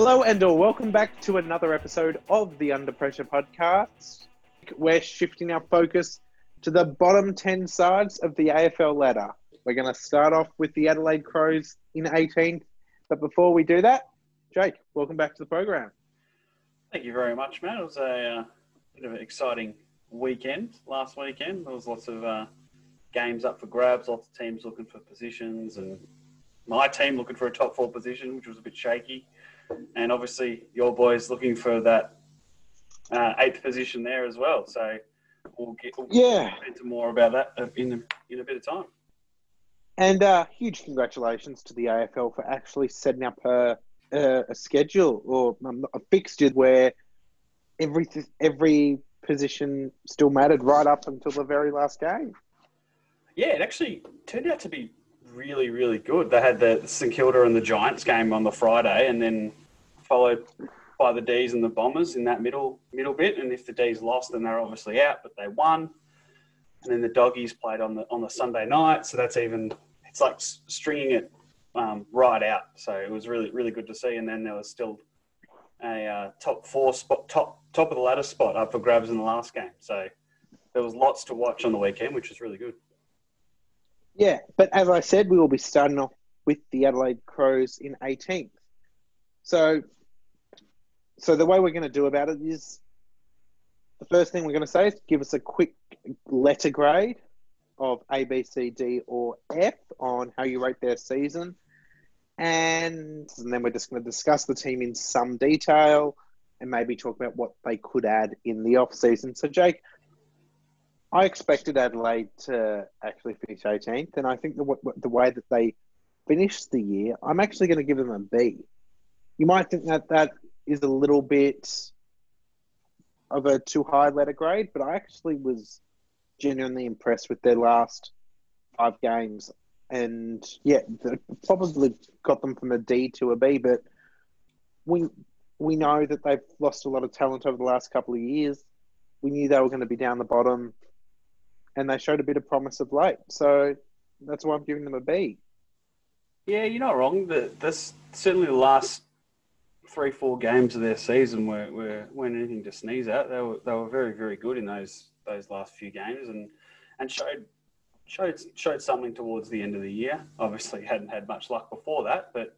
Hello and uh, welcome back to another episode of the Under Pressure podcast. We're shifting our focus to the bottom 10 sides of the AFL ladder. We're going to start off with the Adelaide Crows in 18th. But before we do that, Jake, welcome back to the program. Thank you very much, man. It was a uh, bit of an exciting weekend last weekend. There was lots of uh, games up for grabs, lots of teams looking for positions, and my team looking for a top four position, which was a bit shaky. And obviously, your boys looking for that uh, eighth position there as well. So we'll get, we'll Yeah. get into more about that in a, in a bit of time. And uh, huge congratulations to the AFL for actually setting up a, a, a schedule or um, a fixture where every every position still mattered right up until the very last game. Yeah, it actually turned out to be really, really good. They had the St Kilda and the Giants game on the Friday, and then followed by the D's and the Bombers in that middle middle bit. And if the D's lost, then they're obviously out, but they won. And then the Doggies played on the on the Sunday night, so that's even it's like stringing it um, right out. So it was really, really good to see. And then there was still a uh, top four spot, top top of the ladder spot up for grabs in the last game. So there was lots to watch on the weekend, which was really good. Yeah, but as I said, we will be starting off with the Adelaide Crows in 18th. So, so the way we're going to do about it is the first thing we're going to say is give us a quick letter grade of A, B, C, D, or F on how you rate their season. And, and then we're just going to discuss the team in some detail and maybe talk about what they could add in the off season. So, Jake, I expected Adelaide to actually finish 18th, and I think the, the way that they finished the year, I'm actually going to give them a B. You might think that that is a little bit of a too high letter grade, but I actually was genuinely impressed with their last five games. And yeah, probably got them from a D to a B, but we we know that they've lost a lot of talent over the last couple of years. We knew they were going to be down the bottom and they showed a bit of promise of late. So that's why I'm giving them a B. Yeah, you're not wrong. The, this certainly the last three, four games of their season were, were weren't anything to sneeze at. They were they were very, very good in those those last few games and and showed showed showed something towards the end of the year. Obviously, hadn't had much luck before that, but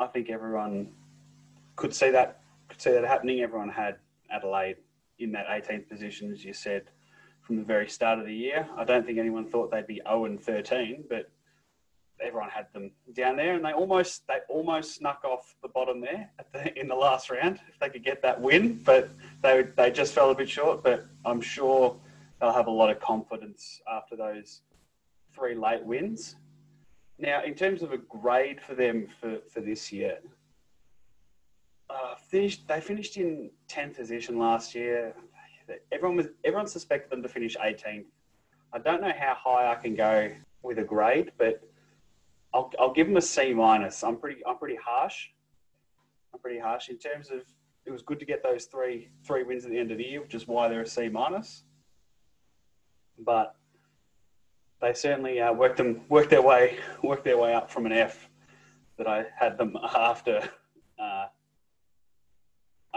I think everyone could see that could see that happening. Everyone had Adelaide in that 18th position, as you said, from the very start of the year. I don't think anyone thought they'd be 0 and 13, but everyone had them down there, and they almost they almost snuck off the bottom there the, in the last round if they could get that win, but they they just fell a bit short. But I'm sure they'll have a lot of confidence after those three late wins. Now, in terms of a grade for them for, for this year, uh, finished they finished in 10th position last year. Everyone was everyone suspected them to finish 18th. I don't know how high I can go with a grade, but I'll, I'll give them a C minus. I'm pretty I'm pretty harsh. I'm pretty harsh in terms of it was good to get those three three wins at the end of the year, which is why they're a C minus. But they certainly uh, worked them worked their way worked their way up from an F that I had them after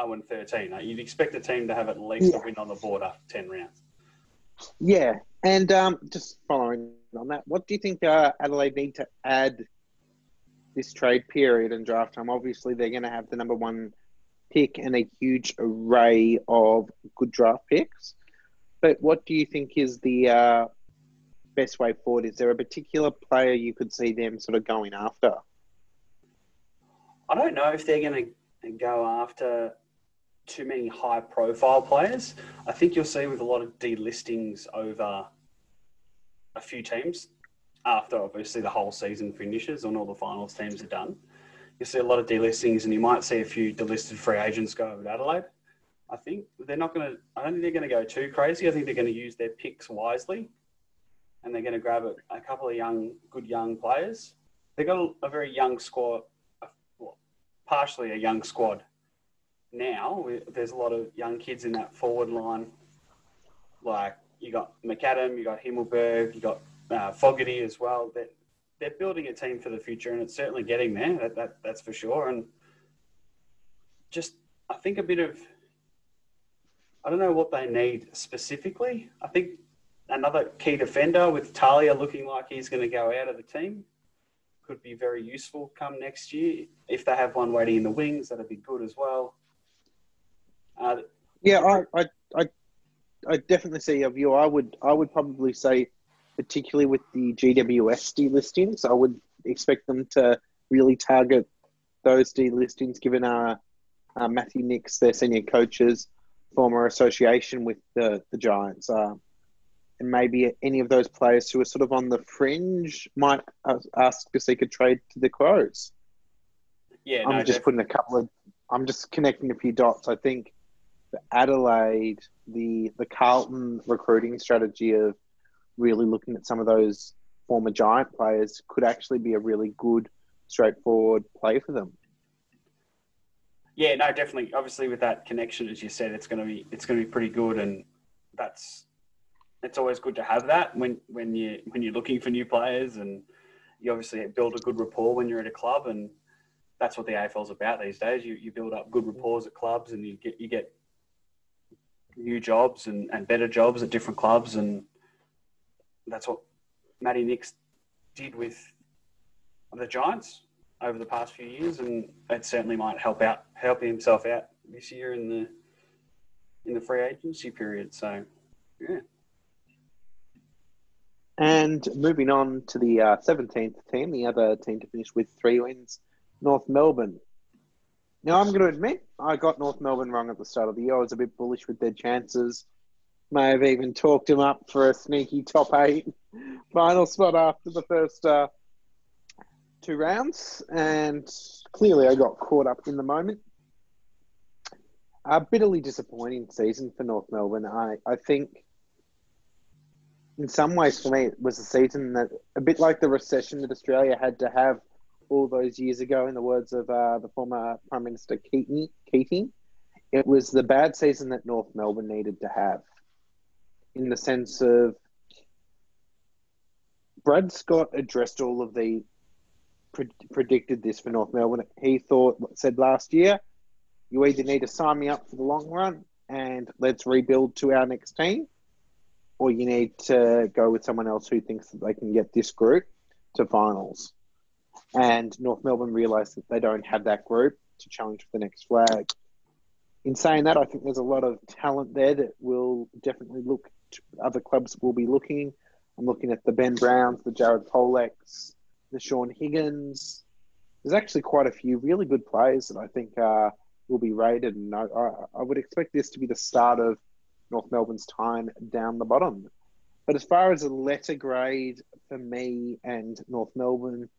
0 and 13. Uh, You'd expect a team to have at least Yeah. a win on the board after 10 rounds. Yeah, and um, just following on that, what do you think uh, Adelaide need to add this trade period and draft time? Obviously, they're going to have the number one pick and a huge array of good draft picks. But what do you think is the uh, best way forward? Is there a particular player you could see them sort of going after? I don't know if they're going to go after too many high profile players. I think you'll see with a lot of delistings over a few teams after obviously the whole season finishes and all the finals teams are done. You'll see a lot of delistings and you might see a few delisted free agents go over to Adelaide. I think they're not going to, I don't think they're going to go too crazy. I think they're going to use their picks wisely and they're going to grab a, a couple of young, good young players. They've got a, a very young squad, well, partially a young squad now. There's a lot of young kids in that forward line. Like you got McAdam, you got Himmelberg, you got uh, Fogarty as well. They're, they're building a team for the future, and it's certainly getting there. That, that that's for sure. And just I think a bit of I don't know what they need specifically. I think another key defender with Talia looking like he's going to go out of the team could be very useful come next year. If they have one waiting in the wings, that'd be good as well. Uh, yeah, I, I, I, definitely see your view. I would, I would probably say, particularly with the GWS delistings, I would expect them to really target those delistings, given our uh, Matthew Nicks, their senior coaches, former association with the the Giants. Uh, and maybe any of those players who are sort of on the fringe might ask to seek a trade to the Crows. Yeah, I'm no, just def- putting a couple of. I'm just connecting a few dots. I think the Adelaide, the the Carlton recruiting strategy of really looking at some of those former Giant players could actually be a really good, straightforward play for them. Yeah, no, definitely. Obviously, with that connection, as you said, it's going to be it's going to be pretty good, and that's it's always good to have that when when you when you're looking for new players, and you obviously build a good rapport when you're at a club, and that's what the AFL's about these days. You you build up good rapport at clubs, and you get you get new jobs and, and better jobs at different clubs, and that's what Matty Nicks did with the Giants over the past few years, and it certainly might help out help himself out this year in the in the free agency period. So, yeah. And moving on to the uh, 17th team, the other team to finish with three wins, North Melbourne. Now, I'm going to admit, I got North Melbourne wrong at the start of the year. I was a bit bullish with their chances. May have even talked them up for a sneaky top eight final spot after the first uh, two rounds. And clearly, I got caught up in the moment. A bitterly disappointing season for North Melbourne. I, I think in some ways, for me, it was a season that a bit like the recession that Australia had to have all those years ago, in the words of uh, the former Prime Minister Keating, Keating, it was the bad season that North Melbourne needed to have, in the sense of Brad Scott addressed all of the pre- predicted this for North Melbourne. He thought said last year, you either need to sign me up for the long run and let's rebuild to our next team, or you need to go with someone else who thinks that they can get this group to finals. And North Melbourne realised that they don't have that group to challenge for the next flag. In saying that, I think there's a lot of talent there that will definitely look. To, other clubs will be looking. I'm looking at the Ben Browns, the Jared Polecs, the Shaun Higgins. There's actually quite a few really good players that I think uh, will be rated, and I, I would expect this to be the start of North Melbourne's time down the bottom. But as far as a letter grade for me and North Melbourne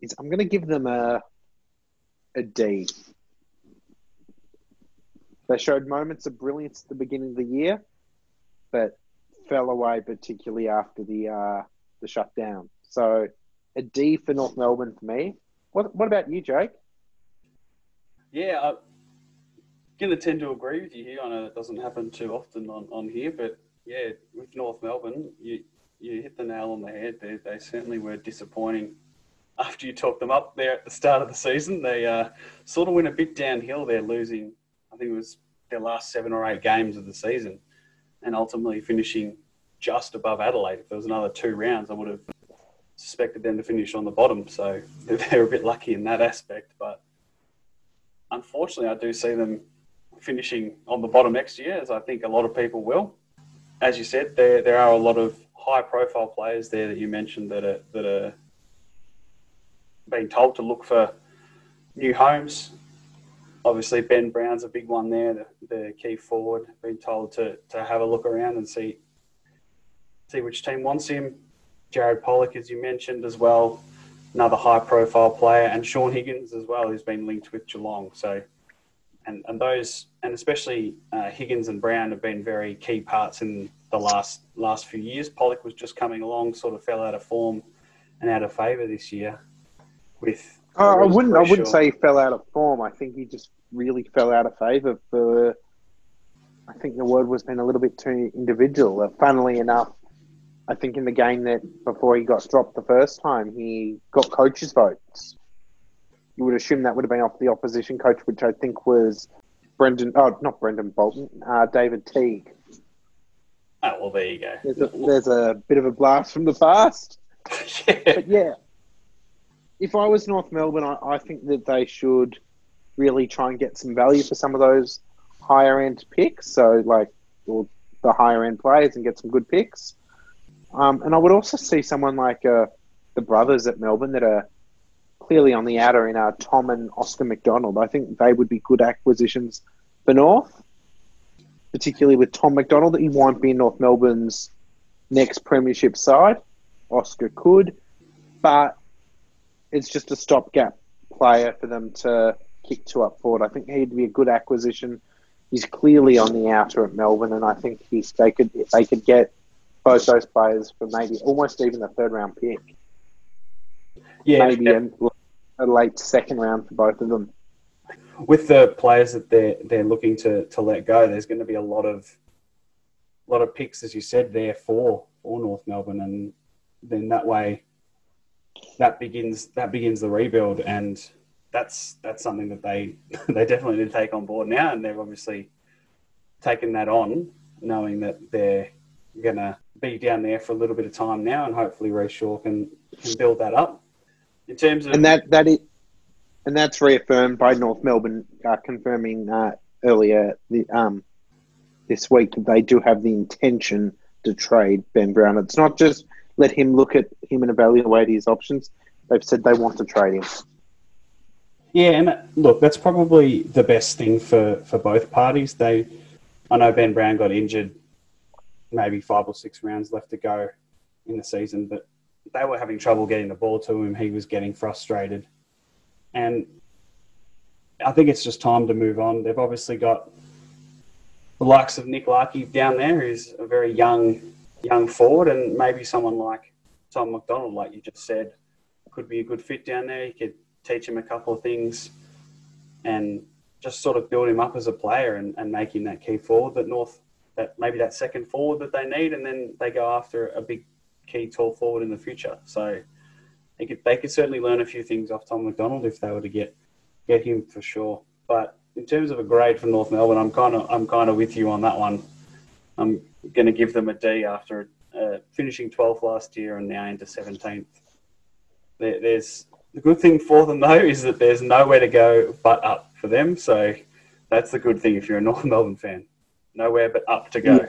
is, I'm going to give them a a D. They showed moments of brilliance at the beginning of the year, but fell away particularly after the uh, the shutdown. So a D for North Melbourne for me. What what about you, Jake? Yeah, I'm going to tend to agree with you here. I know that doesn't happen too often on, on here, but yeah, with North Melbourne, you you hit the nail on the head. They, they certainly were disappointing after you talked them up there at the start of the season. They uh, sort of went a bit downhill. They're losing, I think it was their last seven or eight games of the season, and ultimately finishing just above Adelaide. If there was another two rounds, I would have suspected them to finish on the bottom. So they're a bit lucky in that aspect, but unfortunately, I do see them finishing on the bottom next year, as I think a lot of people will. As you said, there there are a lot of high profile players there that you mentioned that are that are being told to look for new homes. Obviously, Ben Brown's a big one there, the, the key forward, being told to, to have a look around and see see which team wants him. Jared Polec, as you mentioned as well, another high profile player, and Shaun Higgins as well, who's been linked with Geelong. So and, and those and especially uh, Higgins and Brown have been very key parts in the last last few years. Polec was just coming along, sort of fell out of form and out of favour this year. With oh, I wouldn't I wouldn't say he fell out of form. I think he just really fell out of favour for. I think the word was been a little bit too individual. Uh, funnily enough, I think in the game that before he got dropped the first time, he got coaches' votes you would assume that would have been off the opposition coach, which I think was Brendan. Oh, not Brendon Bolton. Uh, David Teague. Oh well, there you go. There's a, there's a bit of a blast from the past. yeah. But yeah, if I was North Melbourne, I, I think that they should really try and get some value for some of those higher end picks. So like or the higher end players and get some good picks. Um, and I would also see someone like uh, the brothers at Melbourne that are clearly on the outer in uh, Tom and Oscar McDonald. I think they would be good acquisitions for North, particularly with Tom McDonald. That he won't be in North Melbourne's next premiership side. Oscar could, but it's just a stopgap player for them to kick to up forward. I think he'd be a good acquisition. He's clearly on the outer at Melbourne, and I think he's they could they could get both those players for maybe almost even a third round pick. Yeah, maybe a, a late second round for both of them. with the players that they're they're looking to to let go, there's going to be a lot of lot of picks, as you said, there for for North Melbourne, and then that way, that begins that begins the rebuild, and that's that's something that they they definitely need to take on board now, and they've obviously taken that on, knowing that they're to be down there for a little bit of time now, and hopefully Rhyce Shaw can can build that up. In terms of And that that is, and that's reaffirmed by North Melbourne uh, confirming uh, earlier the, um, this week that they do have the intention to trade Ben Brown. It's not just let him look at him and evaluate his options. They've said they want to trade him. Yeah, and uh, look, that's probably the best thing for, for both parties. They, I know Ben Brown got injured, maybe five or six rounds left to go in the season, but they were having trouble getting the ball to him. He was getting frustrated, and I think it's just time to move on. They've obviously got the likes of Nick Larkey down there, who's a very young young forward, and maybe someone like Tom McDonald, like you just said, could be a good fit down there. You could teach him a couple of things and just sort of build him up as a player and, and make him that key forward that North that maybe that second forward that they need and then they go after a big key tall forward in the future. So they could they could certainly learn a few things off Tom McDonald if they were to get get him for sure. But in terms of a grade for North Melbourne, I'm kind of I'm kind of with you on that one. I'm going to give them a D after uh, finishing 12th last year and now into 17th. There, there's the good thing for them though is that there's nowhere to go but up for them. So that's the good thing if you're a North Melbourne fan. Nowhere but up to go. Yeah.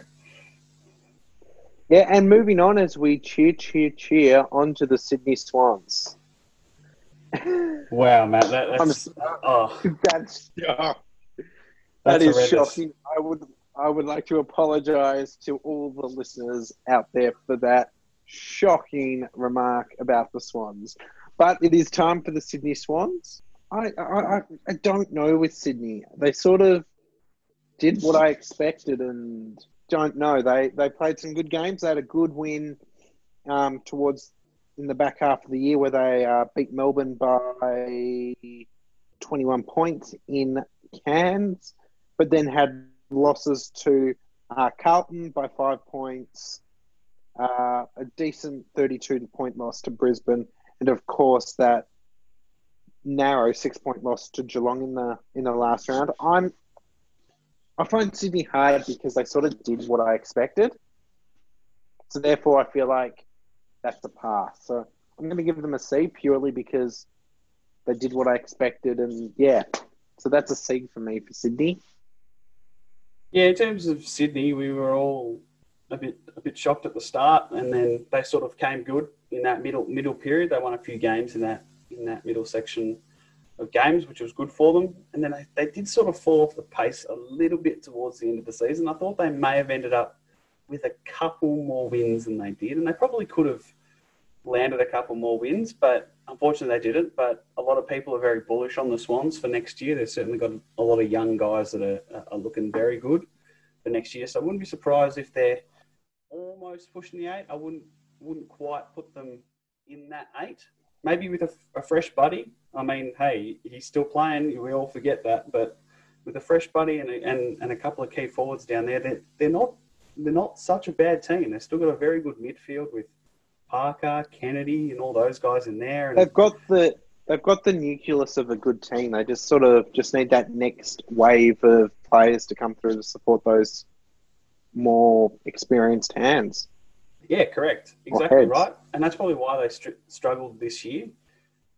Yeah, and moving on as we cheer, cheer, cheer onto the Sydney Swans. Wow, Matt, that, that's oh, That's oh, that's horrendous. shocking. I would I would like to apologise to all the listeners out there for that shocking remark about the Swans. But it is time for the Sydney Swans. I I, I, I don't know with Sydney. They sort of did what I expected and don't know. They they played some good games. They had a good win um, towards in the back half of the year where they uh, beat Melbourne by 21 points in Cairns, but then had losses to uh, Carlton by five points, uh, a decent 32 point loss to Brisbane, and of course that narrow six point loss to Geelong in the in the last round. I'm I find Sydney hard because they sort of did what I expected. So therefore, I feel like that's a pass. So I'm going to give them a C purely because they did what I expected, and yeah. So that's a C for me for Sydney. Yeah, in terms of Sydney, we were all a bit a bit shocked at the start, and then they sort of came good in that middle middle period. They won a few games in that in that middle section of games, which was good for them. And then they, they did sort of fall off the pace a little bit towards the end of the season. I thought they may have ended up with a couple more wins than they did, and they probably could have landed a couple more wins, but unfortunately they didn't. But a lot of people are very bullish on the Swans for next year. They've certainly got a lot of young guys that are, are looking very good for next year. So I wouldn't be surprised if they're almost pushing the eight. I wouldn't wouldn't quite put them in that eight. Maybe with a, a fresh buddy. I mean, hey, he's still playing. We all forget that, but with a fresh buddy and a, and, and a couple of key forwards down there, they're, they're not they're not such a bad team. They've still got a very good midfield with Parker, Kennedy, and all those guys in there. And They've got the they've got the nucleus of a good team. They just sort of just need that next wave of players to come through to support those more experienced hands. Yeah, correct. Exactly right. And that's probably why they str- struggled this year.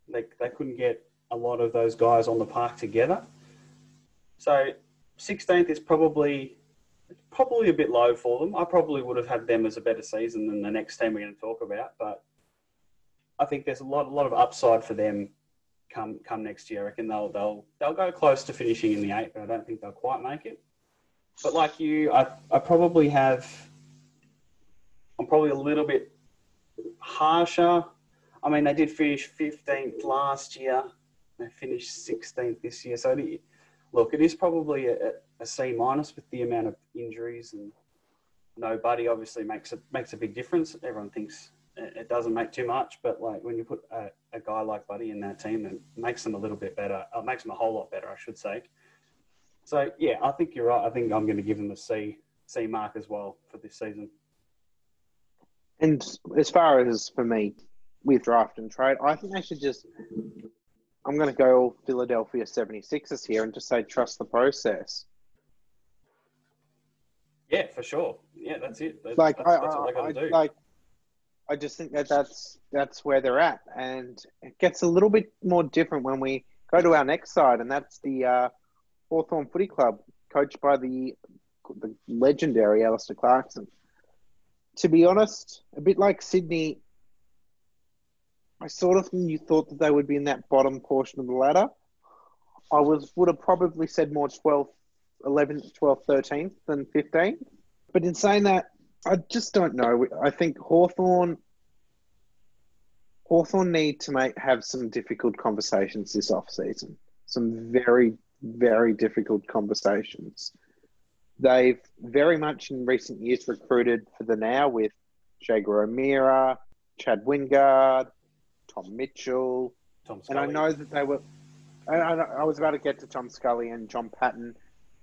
They, they couldn't get a lot of those guys on the park together. So 16th is probably probably a bit low for them. I probably would have had them as a better season than the next team we're going to talk about, but I think there's a lot a lot of upside for them come come next year. I reckon they'll they'll they'll go close to finishing in the eight, but I don't think they'll quite make it. But like you, I I probably have I'm probably a little bit harsher. I mean, they did finish 15th last year. They finished 16th this year. So, look, it is probably a, a C minus with the amount of injuries and nobody obviously makes a makes a big difference. Everyone thinks it doesn't make too much, but like when you put a, a guy like Buddy in that team, it makes them a little bit better. It makes them a whole lot better, I should say. So yeah, I think you're right. I think I'm going to give them a C C mark as well for this season. And as far as for me, with draft and trade, I think they should just. I'm going to go Philadelphia 76ers here and just say trust the process. Yeah, for sure. Yeah, that's it. That's, like that's, I, that's what they got to do. Like, I just think that that's that's where they're at, and it gets a little bit more different when we go to our next side, and that's the uh, Hawthorn Footy Club, coached by the the legendary Alastair Clarkson. To be honest, a bit like Sydney, I sort of you thought that they would be in that bottom portion of the ladder. I was would have probably said more 12th, 11th, 12th, 13th and 15th. But in saying that, I just don't know. I think Hawthorn Hawthorn need to make have some difficult conversations this off season. Some very, very difficult conversations. They've very much in recent years recruited for the now with Jaeger O'Meara, Chad Wingard, Tom Mitchell. Tom and I know that they were. I, I was about to get to Tom Scully and Jon Patton,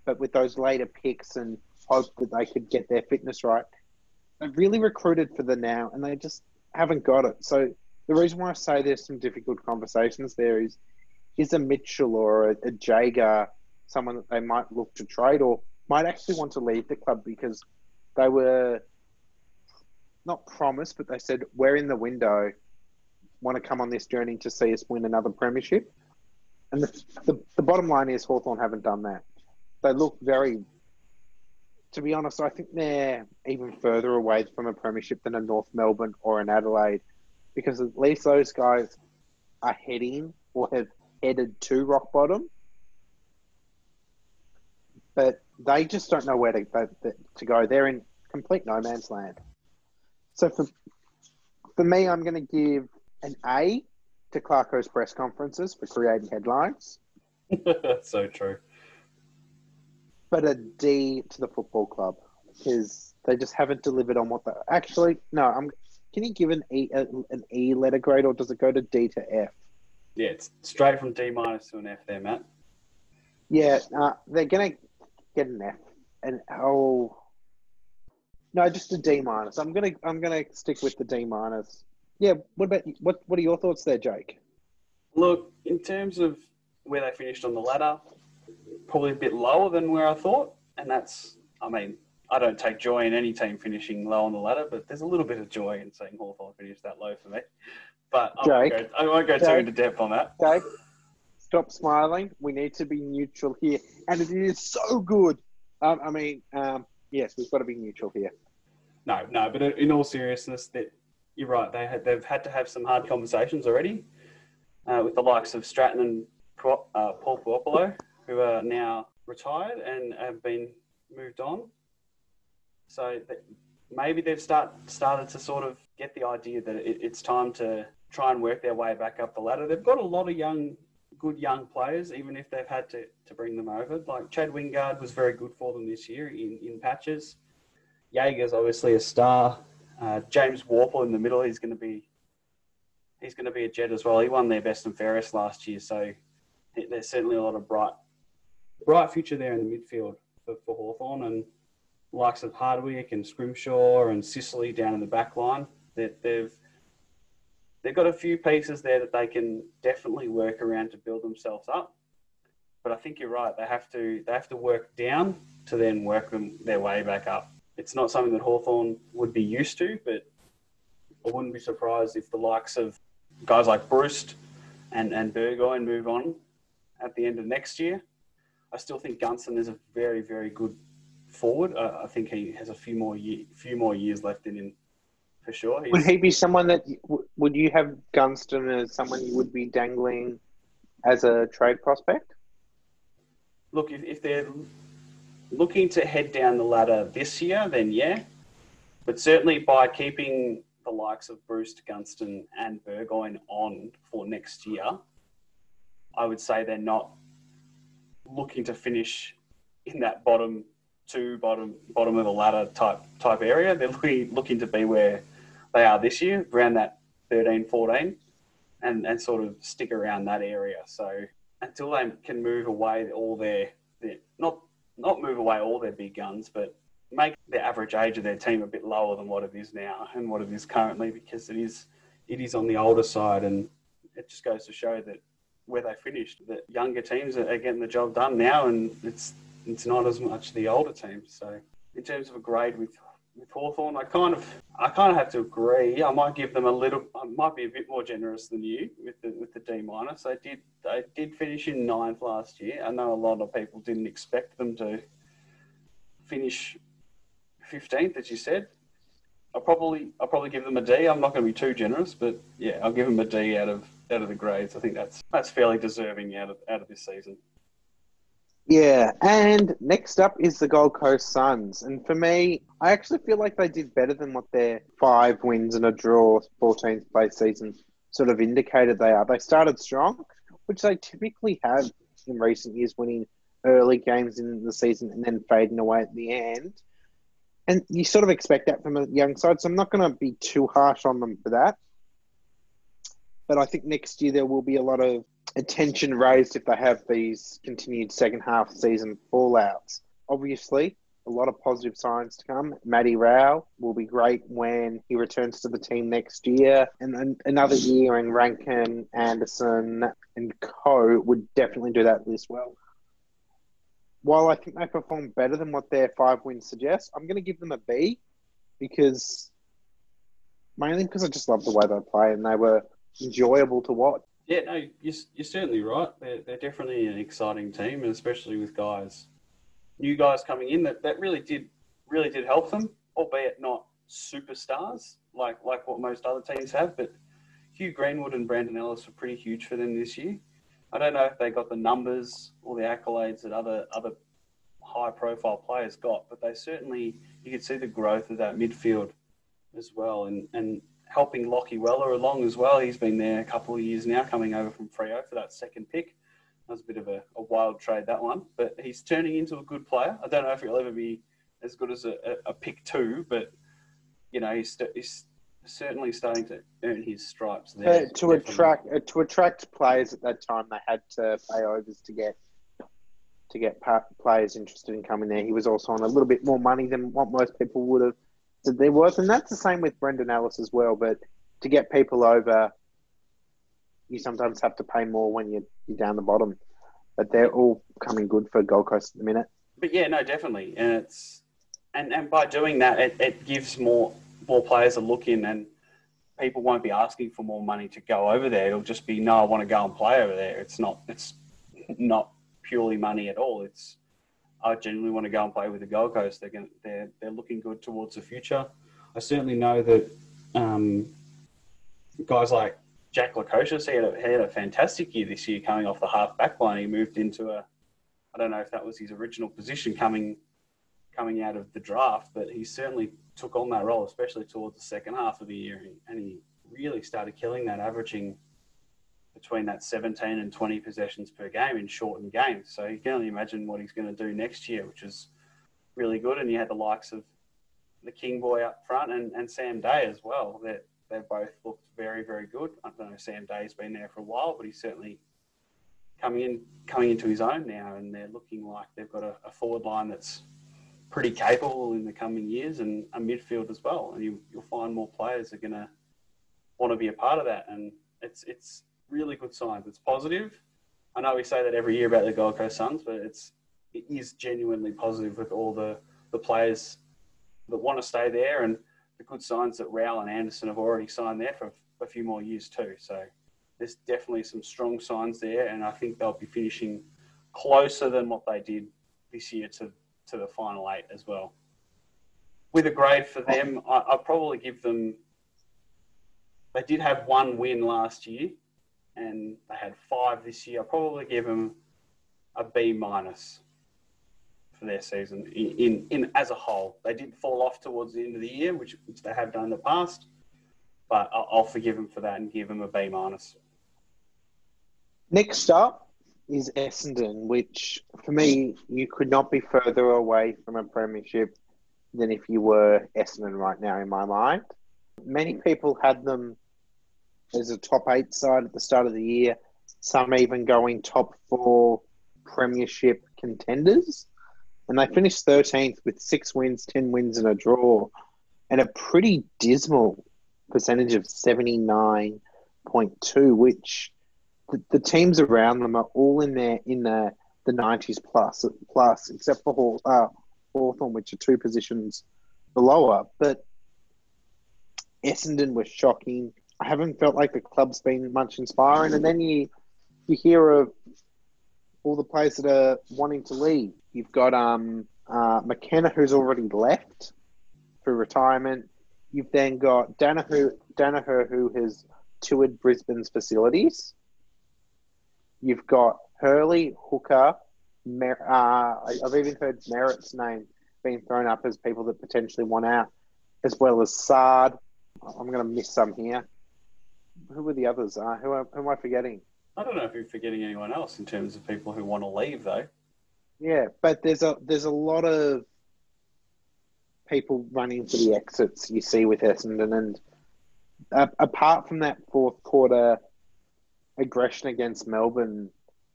but with those later picks and hope that they could get their fitness right, they've really recruited for the now, and they just haven't got it. So the reason why I say there's some difficult conversations there is, is a Mitchell or a, a Jaeger someone that they might look to trade or might actually want to leave the club because they were not promised, but they said we're in the window, want to come on this journey to see us win another premiership. And the, the, the bottom line is Hawthorn haven't done that. They look very to be honest, I think they're even further away from a premiership than a North Melbourne or an Adelaide, because at least those guys are heading or have headed to rock bottom, but they just don't know where to to go. They're in complete no man's land. So for for me, I'm going to give an A to Clarko's press conferences for creating headlines. so true but a D to the football club because they just haven't delivered on what they actually. No, I'm. Can you give an E an E letter grade or does it go to D to F? Yeah, it's straight from D minus to an F there, Matt. Yeah, uh, they're gonna get an F, and oh, no, just a D minus. I'm gonna I'm gonna stick with the D minus. Yeah. What about what? What are your thoughts there, Jake? Look, in terms of where they finished on the ladder, probably a bit lower than where I thought. And that's, I mean, I don't take joy in any team finishing low on the ladder, but there's a little bit of joy in seeing Hawthorn finish that low for me. But I won't go, I won't go too into depth on that. Jake, stop smiling. We need to be neutral here. And it is so good. Um, I mean, um, yes, we've got to be neutral here. No, no, but in all seriousness, that you're right. They had, they've had to have some hard conversations already uh, with the likes of Stratton and uh, Paul Puopolo who are now retired and have been moved on. So maybe they've start, started to sort of get the idea that it, it's time to try and work their way back up the ladder. They've got a lot of young, good young players, even if they've had to, to bring them over. Like Chad Wingard was very good for them this year in, in patches. Jaeger's obviously a star. Uh, James Worpel in the middle, he's going to be he's going to be a jet as well. He won their best and fairest last year, so there's certainly a lot of bright bright future there in the midfield for, for Hawthorn and likes of Hardwick and Scrimshaw and Sicily down in the back line. That they've they've got a few pieces there that they can definitely work around to build themselves up. But I think you're right. They have to they have to work down to then work them their way back up. It's not something that Hawthorn would be used to, but I wouldn't be surprised if the likes of guys like Breust and, and Burgoyne move on at the end of next year. I still think Gunston is a very, very good forward. Uh, I think he has a few more year, few more years left in him for sure. He's, would he be someone that would you have Gunston as someone you would be dangling as a trade prospect? Look, if, if they're looking to head down the ladder this year, then yeah. But certainly by keeping the likes of Breust Gunston, and Burgoyne on for next year, I would say they're not looking to finish in that bottom two, bottom bottom of the ladder type type area. They're looking, looking to be where they are this year, around that 13, 14, and, and sort of stick around that area. So until they can move away all their, their not not move away all their big guns, but make the average age of their team a bit lower than what it is now and what it is currently because it is it is on the older side and it just goes to show that where they finished that younger teams are getting the job done now and it's it's not as much the older teams so in terms of a grade with with Hawthorn, I kind of I kind of have to agree. I might give them a little. I might be a bit more generous than you with the with the D minus. They did they did finish in ninth last year. I know a lot of people didn't expect them to finish fifteenth, as you said. I'll probably I'll probably give them a D. I'm not going to be too generous, but yeah, I'll give them a D out of out of the grades. I think that's that's fairly deserving out of out of this season. Yeah, and next up is the Gold Coast Suns. And for me, I actually feel like they did better than what their five wins and a draw 14th place season sort of indicated they are. They started strong, which they typically have in recent years, winning early games in the season and then fading away at the end. And you sort of expect that from a young side, so I'm not going to be too harsh on them for that. But I think next year there will be a lot of attention raised if they have these continued second half season fallouts. Obviously, a lot of positive signs to come. Matty Rowell will be great when he returns to the team next year. And then another year in Rankine, Anderson, and Co. would definitely do that as well. While I think they perform better than what their five wins suggest, I'm going to give them a B because mainly because I just love the way they play and they were enjoyable to watch. Yeah, no, you're, you're certainly right. They're, they're definitely an exciting team, and especially with guys, new guys coming in that, that really did really did help them, albeit not superstars like like what most other teams have. But Hugh Greenwood and Brandon Ellis were pretty huge for them this year. I don't know if they got the numbers or the accolades that other other high profile players got, but they certainly you could see the growth of that midfield as well. And and helping Lachie Weller along as well. He's been there a couple of years now, coming over from Freo for that second pick. That was a bit of a, a wild trade, that one. But he's turning into a good player. I don't know if he'll ever be as good as a, a, pick two, but, you know, he's, he's certainly starting to earn his stripes there. to definitely. attract uh, to attract players at that time, they had to pay overs to get to get players interested in coming there. He was also on a little bit more money than what most people would have there was, and that's the same with Brendan Ellis as well. But to get people over, you sometimes have to pay more when you're, you're down the bottom. But they're all coming good for Gold Coast at the minute. But yeah, no, definitely, and it's and and by doing that, it, it gives more more players a look in, and people won't be asking for more money to go over there. It'll just be no, I want to go and play over there. It's not it's not purely money at all. It's I genuinely want to go and play with the Gold Coast. They're going, they're they're looking good towards the future. I certainly know that um, guys like Jack Lukosius, he had, a, he had a fantastic year this year coming off the half back line. He moved into a, I don't know if that was his original position coming coming out of the draft, but he certainly took on that role, especially towards the second half of the year, and he really started killing that, averaging between that 17 and 20 possessions per game in shortened games. So you can only imagine what he's going to do next year, which is really good. And you had the likes of the King Boy up front and, and Sam Day as well. That they, both looked very, very good. I don't know Sam Day's been there for a while, but he's certainly coming in coming into his own now and they're looking like they've got a, a forward line that's pretty capable in the coming years and a midfield as well. And you, will find more players are going to want to be a part of that. And it's it's really good signs. It's positive. I know we say that every year about the Gold Coast Suns, but it's it is genuinely positive with all the, the players that want to stay there and the good signs that Rowell and Anderson have already signed there for a few more years too. So there's definitely some strong signs there, and I think they'll be finishing closer than what they did this year to, to the final eight as well. With a grade for them, I, I'd probably give them. They did have one win last year, and they had five this year. I'll probably give them a B minus for their season in, in, in, as a whole. They did fall off towards the end of the year, which, which they have done in the past, but I'll, I'll forgive them for that and give them a B minus. Next up is Essendon, which for me you could not be further away from a premiership than if you were Essendon right now in my mind. Many people had them as a top eight side at the start of the year, some even going top four premiership contenders. And they finished 13th with six wins, 10 wins, and a draw, and a pretty dismal percentage of 79.2, which the, the teams around them are all in there in the, the 90s plus, plus except for Haw- uh, Hawthorn, which are two positions below But Essendon was shocking. I haven't felt like the club's been much inspiring. And then you you hear of all the players that are wanting to leave. You've got um, uh, McKenna, who's already left for retirement. You've then got Danaher, Daniher who has toured Brisbane's facilities. You've got Hurley, Hooker. Mer- uh, I've even heard Merritt's name being thrown up as people that potentially want out, as well as Saad. I'm going to miss some here. Who were the others? Uh, who, am, who am I forgetting? I don't know if you're forgetting anyone else in terms of people who want to leave, though. Yeah, but there's a there's a lot of people running for the exits you see with Essendon, and uh, apart from that fourth quarter aggression against Melbourne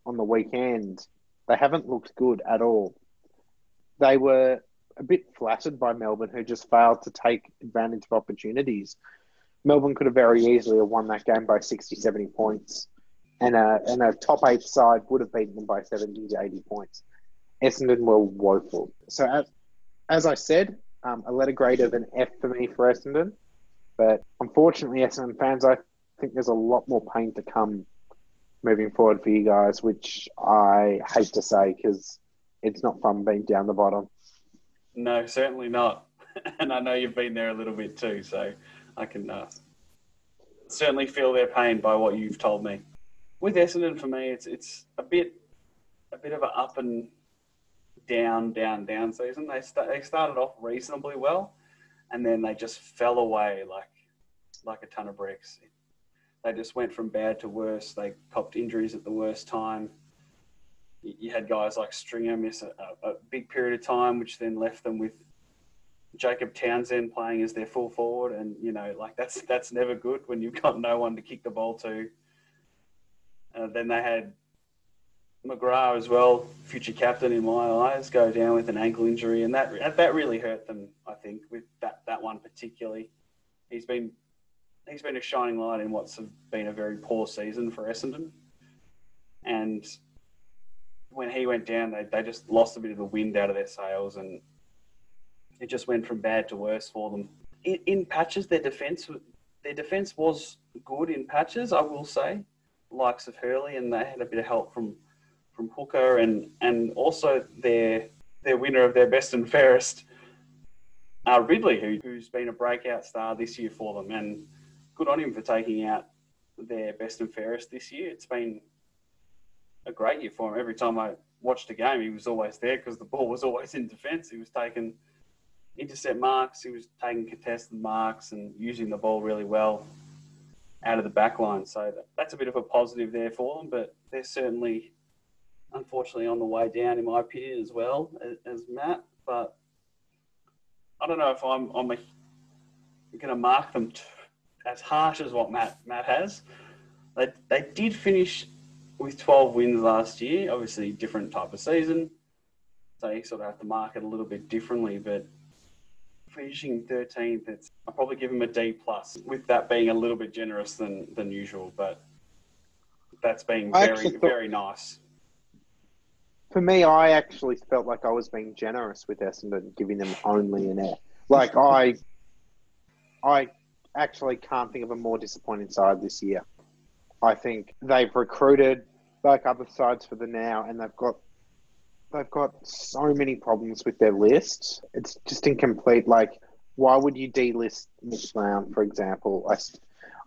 on the weekend, they haven't looked good at all. They were a bit flattered by Melbourne, who just failed to take advantage of opportunities. Melbourne could have very easily have won that game by 60, 70 points, and a, and a top eight side would have beaten them by 70 to 80 points. Essendon were woeful. So, as, as I said, um, a letter grade of an F for me for Essendon. But unfortunately, Essendon fans, I think there's a lot more pain to come moving forward for you guys, which I hate to say because it's not fun being down the bottom. No, certainly not. and I know you've been there a little bit too, so I can uh, certainly feel their pain by what you've told me. With Essendon, for me, it's it's a bit a bit of an up and down, down, down season. They st- they started off reasonably well, and then they just fell away like like a ton of bricks. They just went from bad to worse. They copped injuries at the worst time. You had guys like Stringer miss a, a big period of time, which then left them with Jacob Townsend playing as their full forward, and you know, like that's that's never good when you've got no one to kick the ball to. Uh, then they had McGrath as well, future captain in my eyes, go down with an ankle injury, and that that really hurt them. I think with that that one particularly, he's been he's been a shining light in what's been a very poor season for Essendon, and when he went down, they they just lost a bit of the wind out of their sails, and it just went from bad to worse for them. In, in patches, their defense their defense was good in patches, I will say, likes of Hurley, and they had a bit of help from from Hooker and and also their their winner of their best and fairest, uh, Ridley, who, who's been a breakout star this year for them, and good on him for taking out their best and fairest this year. It's been a great year for him. Every time I watched a game, he was always there because the ball was always in defence. He was taking intercept marks, he was taking contested marks, and using the ball really well out of the back line. So that's a bit of a positive there for them, but they're certainly unfortunately on the way down, in my opinion, as well as, as Matt. But I don't know if I'm, I'm going to mark them t- as harsh as what Matt Matt has. They, they did finish with 12 wins last year. Obviously, different type of season, so you sort of have to mark it a little bit differently. But finishing 13th, it's I'll probably give him a D plus. With that being a little bit generous than than usual, but that's been I very thought- very nice. For me, I actually felt like I was being generous with Essendon, giving them only an F. Like I, I actually can't think of a more disappointing side this year. I think they've recruited like other sides for the now, and they've got they've got so many problems with their list. It's just incomplete. Like, why would you delist Mitch Brown, for example? I,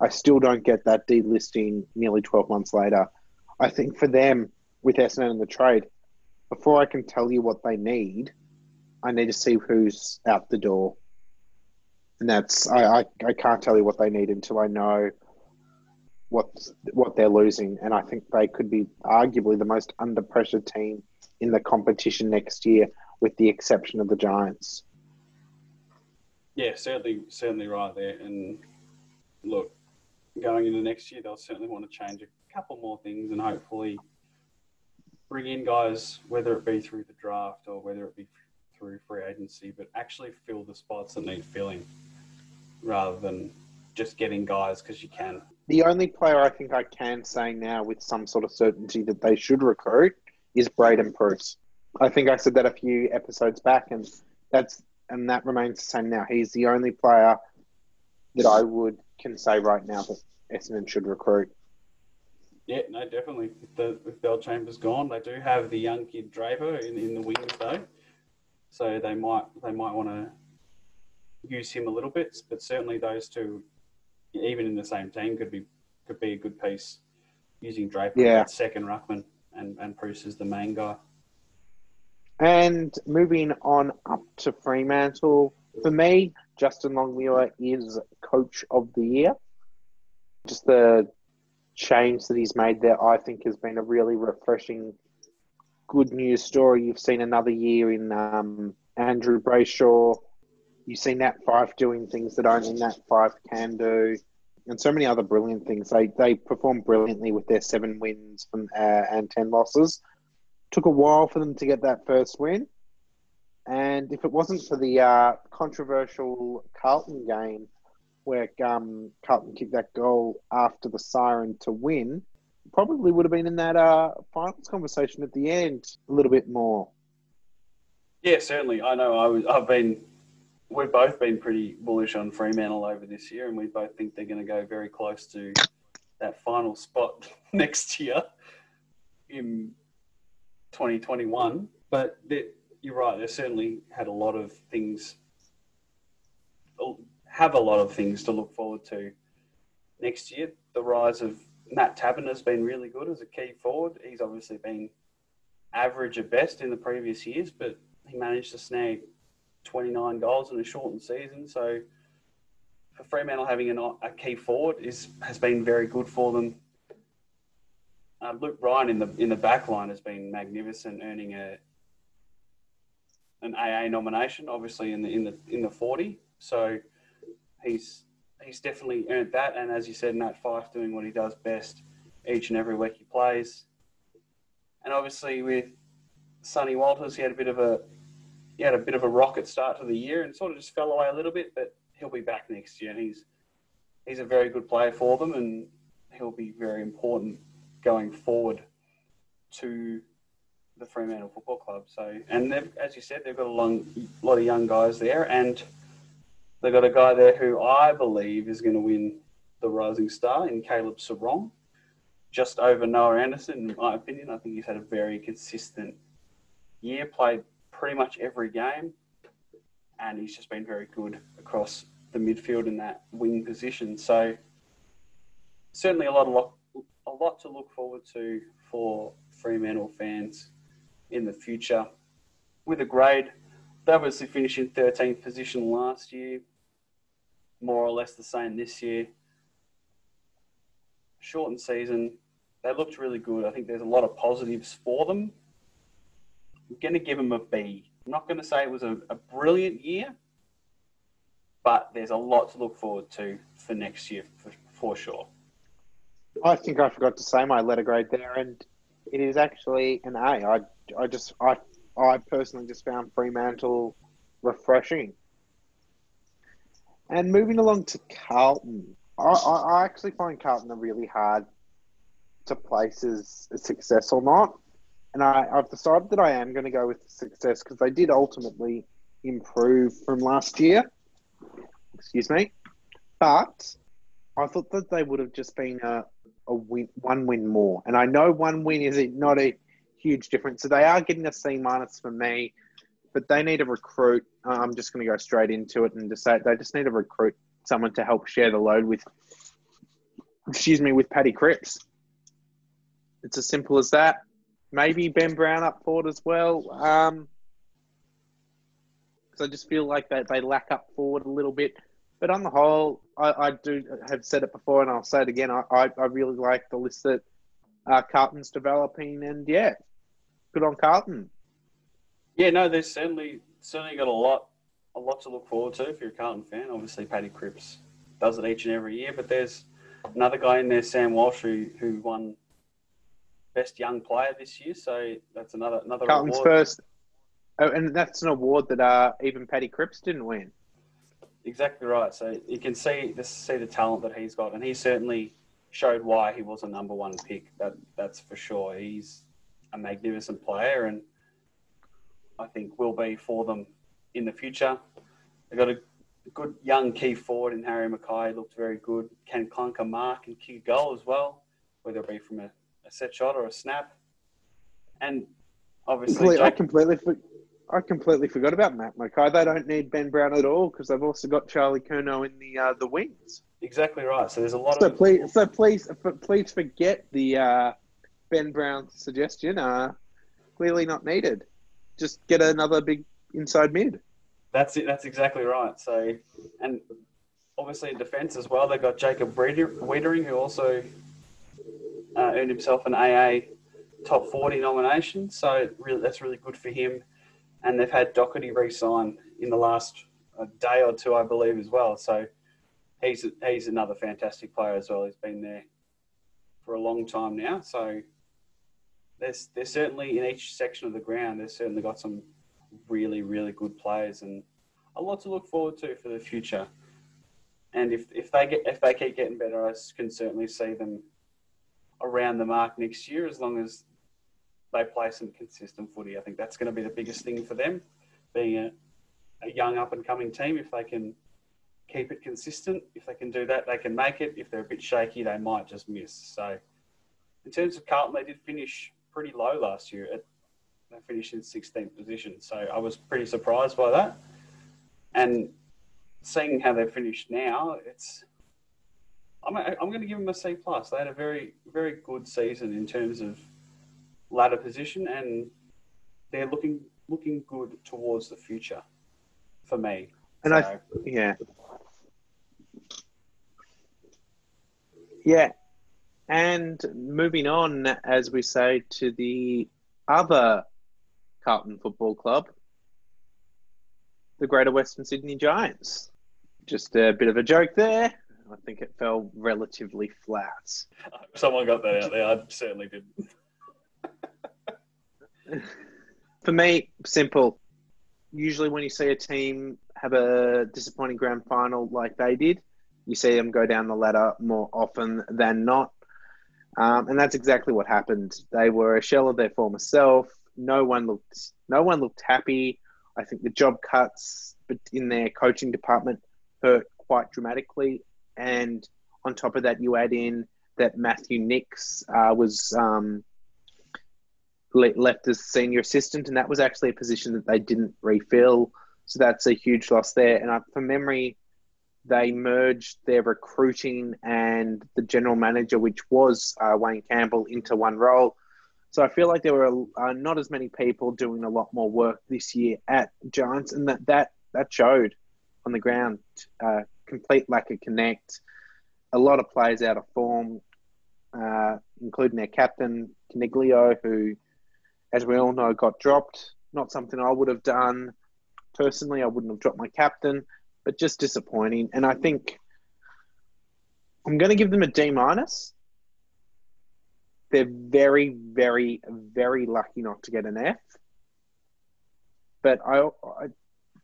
I still don't get that delisting nearly 12 months later. I think for them, with Essendon and the trade, before I can tell you what they need, I need to see who's out the door. And that's I, I, I can't tell you what they need until I know what what they're losing. And I think they could be arguably the most under pressure team in the competition next year, with the exception of the Giants. Yeah, certainly certainly right there. And look, going into next year, they'll certainly want to change a couple more things and hopefully bring in guys, whether it be through the draft or whether it be through free agency, but actually fill the spots that need filling rather than just getting guys because you can. The only player I think I can say now with some sort of certainty that they should recruit is Braydon Preuss. I think I said that a few episodes back, and that's and that remains the same now. He's the only player that I would can say right now that Essendon should recruit. Yeah, no, definitely. If, the, if Bellchambers gone, they do have the young kid Draper in, in the wings though, so they might they might want to use him a little bit. But certainly those two, even in the same team, could be could be a good piece using Draper Yeah. as second ruckman and and Preuss is the main guy. And moving on up to Fremantle, for me, Justin Longmuir is Coach of the Year. Just the change that he's made there, I think, has been a really refreshing, good news story. You've seen another year in um, Andrew Brayshaw. You've seen Nat Fyfe doing things that only Nat Fyfe can do, and so many other brilliant things. They they performed brilliantly with their seven wins from, uh, and ten losses took a while for them to get that first win. And if it wasn't for the uh, controversial Carlton game where um, Carlton kicked that goal after the siren to win, probably would have been in that uh, finals conversation at the end a little bit more. Yeah, certainly. I know. I was. I've been. We've both been pretty bullish on Fremantle over this year, and we both think they're going to go very close to that final spot next year in 2021. But you're right. They certainly had a lot of things. Have a lot of things to look forward to next year. The rise of Matt Taberner has been really good as a key forward. He's obviously been average at best in the previous years, but he managed to snag 29 goals in a shortened season. So for Fremantle, having an, a key forward is has been very good for them. Uh, Luke Ryan in the in the back line has been magnificent, earning a an AA nomination, obviously in the in the in the 40. So he's he's definitely earned that. And as you said, Nat Fyfe doing what he does best each and every week he plays. And obviously with Sonny Walters, he had a bit of a he had a bit of a rocket start to the year and sort of just fell away a little bit, but he'll be back next year. He's he's a very good player for them, and he'll be very important going forward to the Fremantle Football Club. So, and as you said, they've got a long, lot of young guys there, and they've got a guy there who I believe is going to win the Rising Star in Caleb Serong, just over Noah Anderson, in my opinion. I think he's had a very consistent year, played pretty much every game, and he's just been very good across the midfield in that wing position. So certainly a lot of a lot to look forward to for Fremantle fans in the future. With a grade, they obviously finished in 13th position last year, more or less the same this year. Shortened season, they looked really good. I think there's a lot of positives for them. I'm going to give him a B. I'm not going to say it was a, a brilliant year, but there's a lot to look forward to for next year for, for sure. I think I forgot to say my letter grade there, and it is actually an A. I, I just, I, I personally just found Fremantle refreshing. And moving along to Carlton, I, I, I actually find Carlton a really hard to place as a success or not. And I, I've decided that I am going to go with success because they did ultimately improve from last year. Excuse me. But I thought that they would have just been a, a win, one win more. And I know one win is not a huge difference. So they are getting a C minus for me, but they need to recruit. Uh, I'm just going to go straight into it and just say they just need to recruit someone to help share the load with, excuse me, with Paddy Cripps. It's as simple as that. Maybe Ben Brown up forward as well. Um, I just feel like they, they lack up forward a little bit. But on the whole, I, I do have said it before, and I'll say it again. I, I, I really like the list that uh, Carlton's developing, and yeah, good on Carlton. Yeah, no, there's certainly certainly got a lot a lot to look forward to if you're a Carlton fan. Obviously, Paddy Cripps does it each and every year, but there's another guy in there, Sam Walsh, who, who won best young player this year. So that's another another Carlton's award. first, oh, and that's an award that uh, even Paddy Cripps didn't win. Exactly right. So you can see the see the talent that he's got, and he certainly showed why he was a number one pick. That that's for sure. He's a magnificent player, and I think will be for them in the future. They've got a good young key forward in Harry McKay. Looked very good. Can clunker mark and kick a goal as well, whether it be from a, a set shot or a snap. And obviously, I completely, I completely forgot about Matt McKay. They don't need Ben Brown at all because they've also got Charlie Curnow in the uh, the wings. Exactly right. So there's a lot so of please, so please, please forget the uh, Ben Brown suggestion. Uh, clearly not needed. Just get another big inside mid. That's it. That's exactly right. So, and obviously in defence as well, they've got Jacob Weitering, who also uh, earned himself an AA top 40 nomination. So really, that's really good for him. And they've had Docherty re-sign in the last uh, day or two, I believe, as well. So he's he's another fantastic player as well. He's been there for a long time now. So there's there's certainly in each section of the ground, there's certainly got some really, really good players and a lot to look forward to for the future. And if, if they get if they keep getting better, I can certainly see them around the mark next year as long as they play some consistent footy. I think that's going to be the biggest thing for them, being a, a young up and coming team. If they can keep it consistent, if they can do that, they can make it. If they're a bit shaky, they might just miss. So, in terms of Carlton, they did finish pretty low last year at they finished in 16th position. So I was pretty surprised by that. And seeing how they finished now, it's I'm, I'm going to give them a C plus. They had a very very good season in terms of ladder position, and they're looking looking good towards the future for me. And so, I yeah yeah. And moving on, as we say, to the other Carlton Football Club, the Greater Western Sydney Giants. Just a bit of a joke there. I think it fell relatively flat. Someone got that out there. I certainly didn't. For me, simple. Usually, when you see a team have a disappointing grand final like they did, you see them go down the ladder more often than not. Um, and that's exactly what happened. They were a shell of their former self no one looked no one looked happy. I think the job cuts in their coaching department hurt quite dramatically, and on top of that, you add in that Matthew Nicks uh, was um, left as senior assistant, and that was actually a position that they didn't refill. So that's a huge loss there. And uh, from memory, they merged their recruiting and the general manager, which was uh, Wayne Campbell, into one role. So I feel like there were uh, not as many people doing a lot more work this year at Giants, and that that that showed on the ground. Uh, complete lack of connect, a lot of players out of form, uh, including their captain Coniglio, who, as we all know, got dropped. Not something I would have done personally. I wouldn't have dropped my captain, but just disappointing. And I think I'm going to give them a D minus they're very, very, very lucky not to get an F. But I, I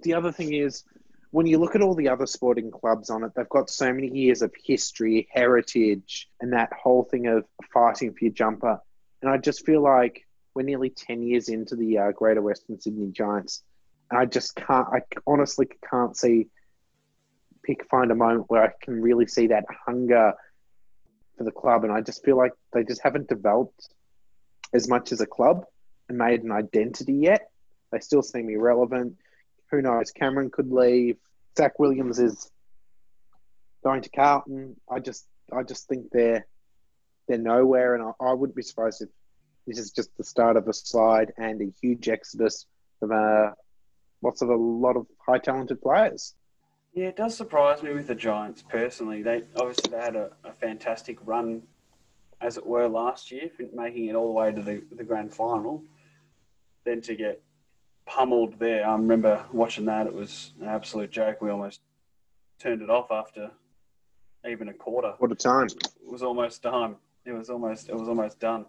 the other thing is, when you look at all the other sporting clubs on it, they've got so many years of history, heritage, and that whole thing of fighting for your jumper. And I just feel like we're nearly 10 years into the uh, Greater Western Sydney Giants. And I just can't, I honestly can't see, pick, find a moment where I can really see that hunger for the club. And I just feel like they just haven't developed as much as a club and made an identity yet. They still seem irrelevant. Who knows? Cameron could leave. Zach Williams is going to Carlton. I just, I just think they're they're nowhere, and I, I wouldn't be surprised if this is just the start of a slide and a huge exodus from uh, lots of a lot of high talented players. Yeah, it does surprise me with the Giants personally. They obviously they had a, a fantastic run, as it were, last year, making it all the way to the, the grand final. Then to get pummeled there. I remember watching that. It was an absolute joke. We almost turned it off after even a quarter. What a time! It was almost time. It was almost it was almost done.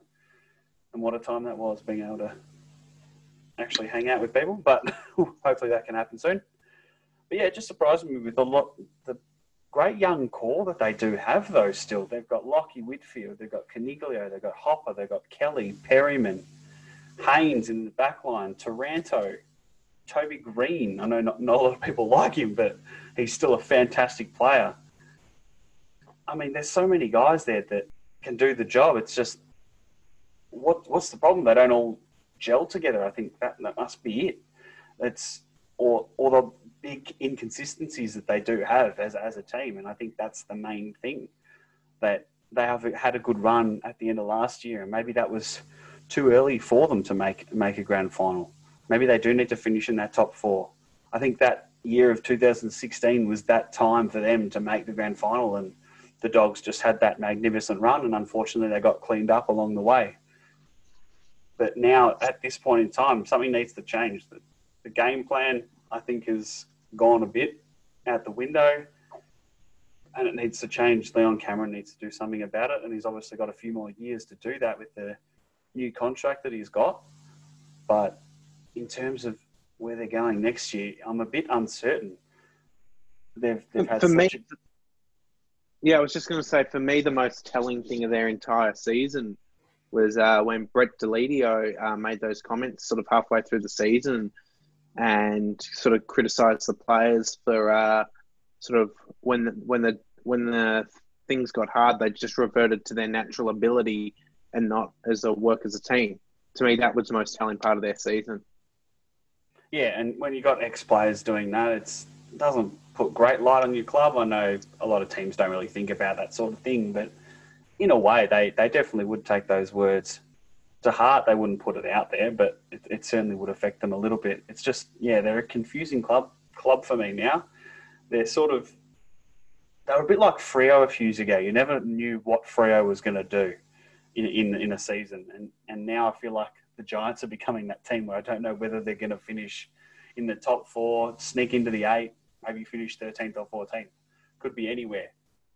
And what a time that was being able to actually hang out with people. But hopefully that can happen soon. But yeah, it just surprised me with a lot the great young core that they do have though still. They've got Lachie Whitfield, they've got Coniglio, they've got Hopper, they've got Kelly, Perryman, Haynes in the back line, Taranto, Toby Greene. I know not, not a lot of people like him, but he's still a fantastic player. I mean, there's so many guys there that can do the job. It's just what what's the problem? They don't all gel together. I think that, that must be it. It's or or the big inconsistencies that they do have as as a team, and I think that's the main thing that they have had a good run at the end of last year, and maybe that was too early for them to make make a grand final. Maybe they do need to finish in that top four. I think that year of 2016 was that time for them to make the grand final, and the Dogs just had that magnificent run, and unfortunately they got cleaned up along the way. But now, at this point in time, something needs to change. The, the game plan, I think, has gone a bit out the window, and it needs to change. Leon Cameron needs to do something about it, and he's obviously got a few more years to do that with the new contract that he's got. But in terms of where they're going next year, I'm a bit uncertain. They've, they've had for me, a... yeah, I was just going to say for me, the most telling thing of their entire season was uh, when Brett Deledio uh, made those comments sort of halfway through the season and sort of criticised the players for uh, sort of when the, when the when the things got hard, they just reverted to their natural ability and not as a work as a team. To me, that was the most telling part of their season. Yeah, and when you got ex players doing that, it doesn't put great light on your club. I know a lot of teams don't really think about that sort of thing, but in a way, they, they definitely would take those words to heart. They wouldn't put it out there, but it, it certainly would affect them a little bit. It's just, yeah, they're a confusing club club for me now. They're sort of they were a bit like Freo a few years ago. You never knew what Freo was going to do in, in, in a season. And, and now I feel like the Giants are becoming that team where I don't know whether they're going to finish in the top four, sneak into the eight, maybe finish 13th or 14th. Could be anywhere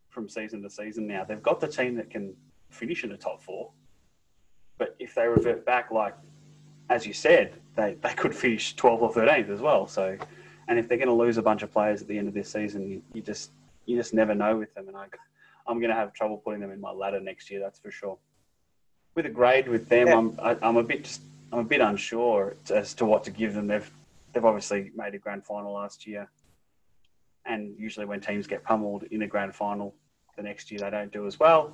from season to season now. They've got the team that can finish in the top four. But if they revert back, like, as you said, they, they could finish 12th or 13th as well. So, and if they're going to lose a bunch of players at the end of this season, you, you just you just never know with them. And I, I'm going to have trouble putting them in my ladder next year. That's for sure with a grade with them, yeah. I'm I, am i am a bit just I'm a bit unsure as to what to give them. They've they've obviously made a grand final last year, and usually when teams get pummeled in a grand final, the next year they don't do as well.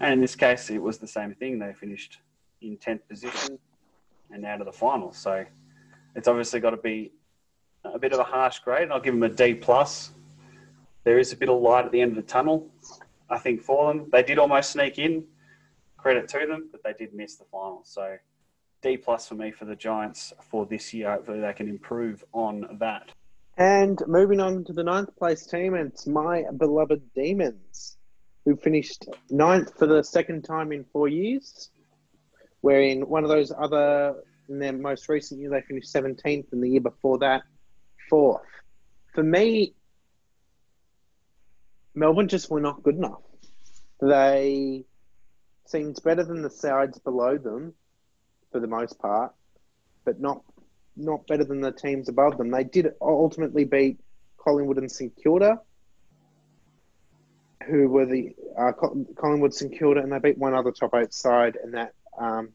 And in this case, it was the same thing. They finished in tenth position and out of the final. So it's obviously got to be a bit of a harsh grade. And I'll give them a D plus. There is a bit of light at the end of the tunnel. I think for them, they did almost sneak in credit to them, but they did miss the final. So D plus for me for the Giants for this year. Hopefully they can improve on that. And moving on to the ninth place team, it's my beloved Demons, who finished ninth for the second time in four years. Wherein one of those other, in their most recent year, they finished 17th, and the year before that, fourth. For me, Melbourne just were not good enough. They seems better than the sides below them for the most part, but not not better than the teams above them. They did ultimately beat Collingwood and St Kilda, who were the uh, Collingwood, St Kilda, and they beat one other top eight side, and that um,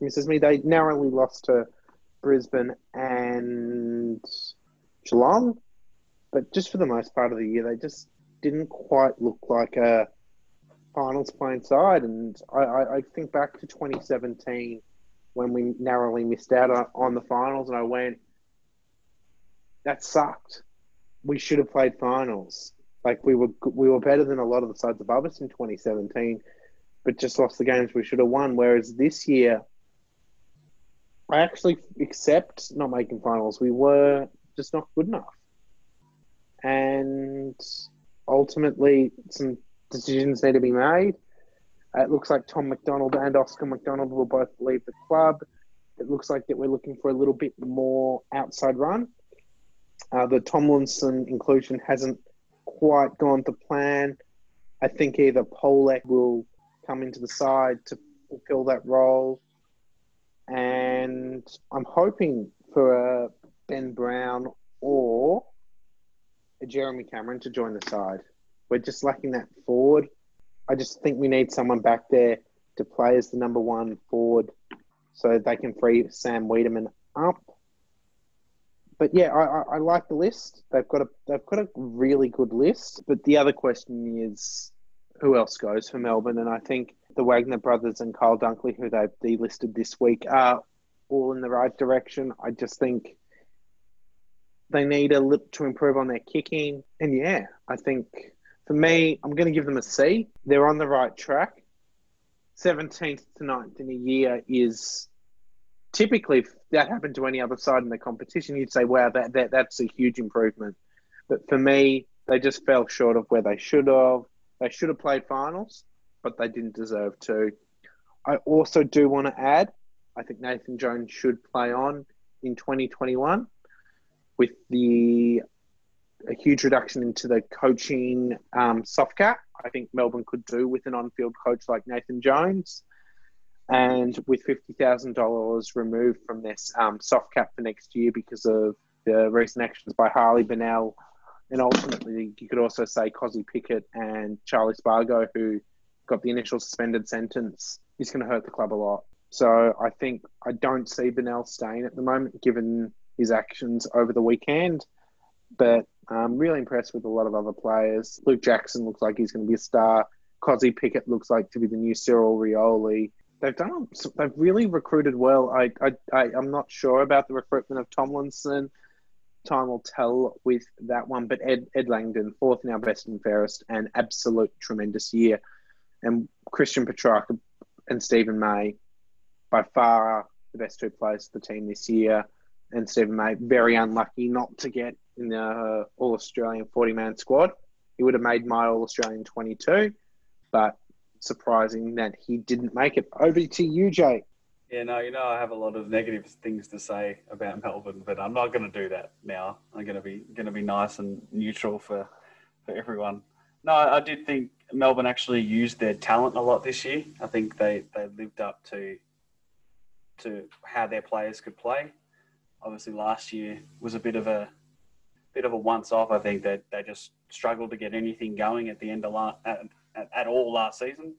misses me. They narrowly lost to Brisbane and Geelong, but just for the most part of the year, they just didn't quite look like a finals playing side. And I, I, think back to 2017 when we narrowly missed out on, on the finals, and I went, that sucked. We should have played finals. Like we were, we were better than a lot of the sides above us in 2017, but just lost the games we should have won. Whereas this year, I actually accept not making finals. We were just not good enough, and ultimately, some decisions need to be made. It looks like Tom McDonald and Oscar McDonald will both leave the club. It looks like that we're looking for a little bit more outside run. Uh, the Tomlinson inclusion hasn't quite gone to plan. I think either Polec will come into the side to fulfill that role, and I'm hoping for a Ben Brown or a Jeremy Cameron to join the side. We're just lacking that forward. I just think we need someone back there to play as the number one forward so they can free Sam Weideman up. But yeah, I, I, I like the list. They've got a they've got a really good list. But the other question is who else goes for Melbourne? And I think the Wagner brothers and Kyle Dunkley, who they've delisted this week, are all in the right direction. I just think they need a lip to improve on their kicking. And yeah, I think for me, I'm going to give them a C. They're on the right track. 17th to 9th in a year is typically, if that happened to any other side in the competition, you'd say, wow, that, that that's a huge improvement. But for me, they just fell short of where they should have. They should have played finals, but they didn't deserve to. I also do want to add, I think Nathan Jones should play on in 2021 with the huge reduction into the coaching um, soft cap. I think Melbourne could do with an on-field coach like Nathan Jones, and with fifty thousand dollars removed from this um, soft cap for next year because of the recent actions by Harley Bennell, and ultimately you could also say Kozzy Pickett and Charlie Spargo, who got the initial suspended sentence, is going to hurt the club a lot. So I think I don't see Bennell staying at the moment, given his actions over the weekend. But I'm really impressed with a lot of other players. Luke Jackson looks like he's going to be a star. Kozzy Pickett looks like to be the new Cyril Rioli. They've done. They've really recruited well. I, I, I am not sure about the recruitment of Tomlinson. Time will tell with that one. But Ed Ed Langdon, fourth in our best and fairest, an absolute tremendous year. And Christian Petrarca and Steven May, by far the best two players of the team this year. And Steven May, very unlucky not to get in the uh, All Australian 40 man squad. He would have made my All Australian 22, but surprising that he didn't make it. Over to you, Jay. Yeah, no, you know, I have a lot of negative things to say about Melbourne, but I'm not going to do that now. I'm going to be going to be nice and neutral for for everyone. No, I did think Melbourne actually used their talent a lot this year. I think they they lived up to to how their players could play. Obviously, last year was a bit of a bit of a once off. I think that they just struggled to get anything going at the end of la- at, at, at, all last season,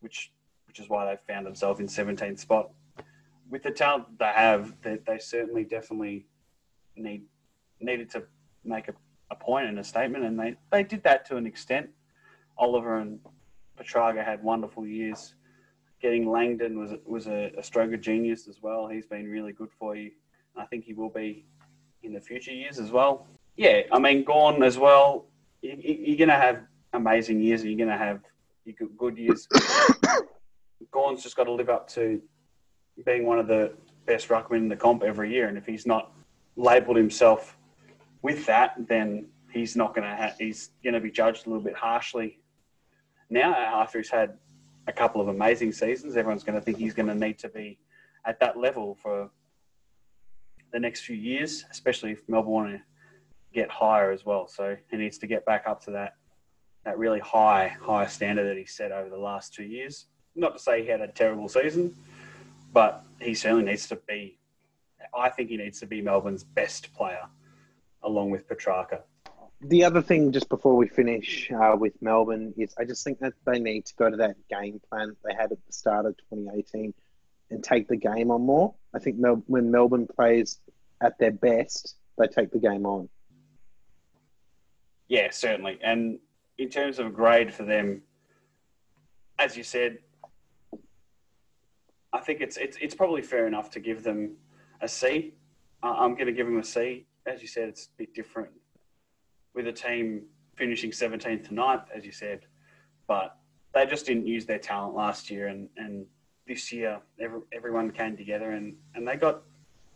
which which is why they found themselves in 17th spot. With the talent they have, they, they certainly definitely need needed to make a, a point and a statement, and they, they did that to an extent. Oliver and Petrarca had wonderful years. Getting Langdon was was a, a stroke of genius as well. He's been really good for you. I think he will be in the future years as well. Yeah, I mean, Gawn as well. You're going to have amazing years, and you're going to have good years. Gawn's just got to live up to being one of the best ruckmen in the comp every year, and if he's not labelled himself with that, then he's not going to. Ha- he's going to be judged a little bit harshly. Now, after he's had a couple of amazing seasons, everyone's going to think he's going to need to be at that level for the next few years, especially if Melbourne want to get higher as well. So he needs to get back up to that that really high high standard that he set over the last two years. Not to say he had a terrible season, but he certainly needs to be. I think he needs to be Melbourne's best player. along with Petrarca. The other thing, just before we finish uh, with Melbourne, is I just think that they need to go to that game plan that they had at the start of 2018 and take the game on more. I think Mel- when Melbourne plays at their best, they take the game on. Yeah, certainly. And in terms of grade for them, as you said, I think it's it's it's probably fair enough to give them a C. I'm going to give them a C. As you said, it's a bit different with a team finishing 17th to 9th, as you said, but they just didn't use their talent last year, and and this year every, everyone came together and and they got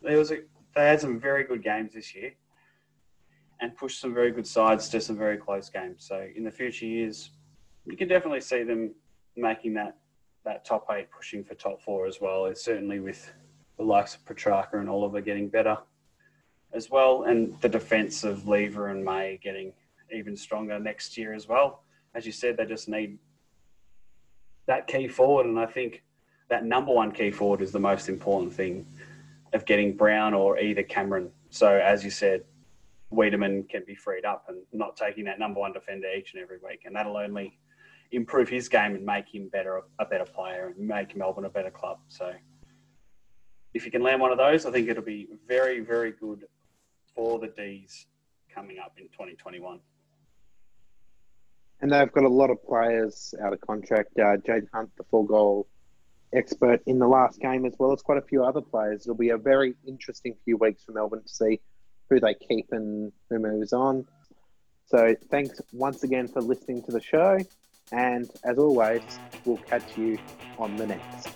there was a they had some very good games this year and pushed some very good sides to some very close games. So in the future years, you can definitely see them making that that top eight, pushing for top four as well. It's certainly with the likes of Petrarca and Oliver getting better as well, and the defence of Lever and May getting even stronger next year as well. As you said, they just need that key forward, and I think that number one key forward is the most important thing of getting Brown or either Cameron. So as you said, Weideman can be freed up and not taking that number one defender each and every week, and that'll only improve his game and make him better, a better player, and make Melbourne a better club. So, if you can land one of those, I think it'll be very, very good for the D's coming up in 2021. And they've got a lot of players out of contract. Uh, Jayden Hunt, the four goal expert in the last game, as well as quite a few other players. It'll be a very interesting few weeks for Melbourne to see who they keep and who moves on. So thanks once again for listening to the show. And as always, we'll catch you on the next.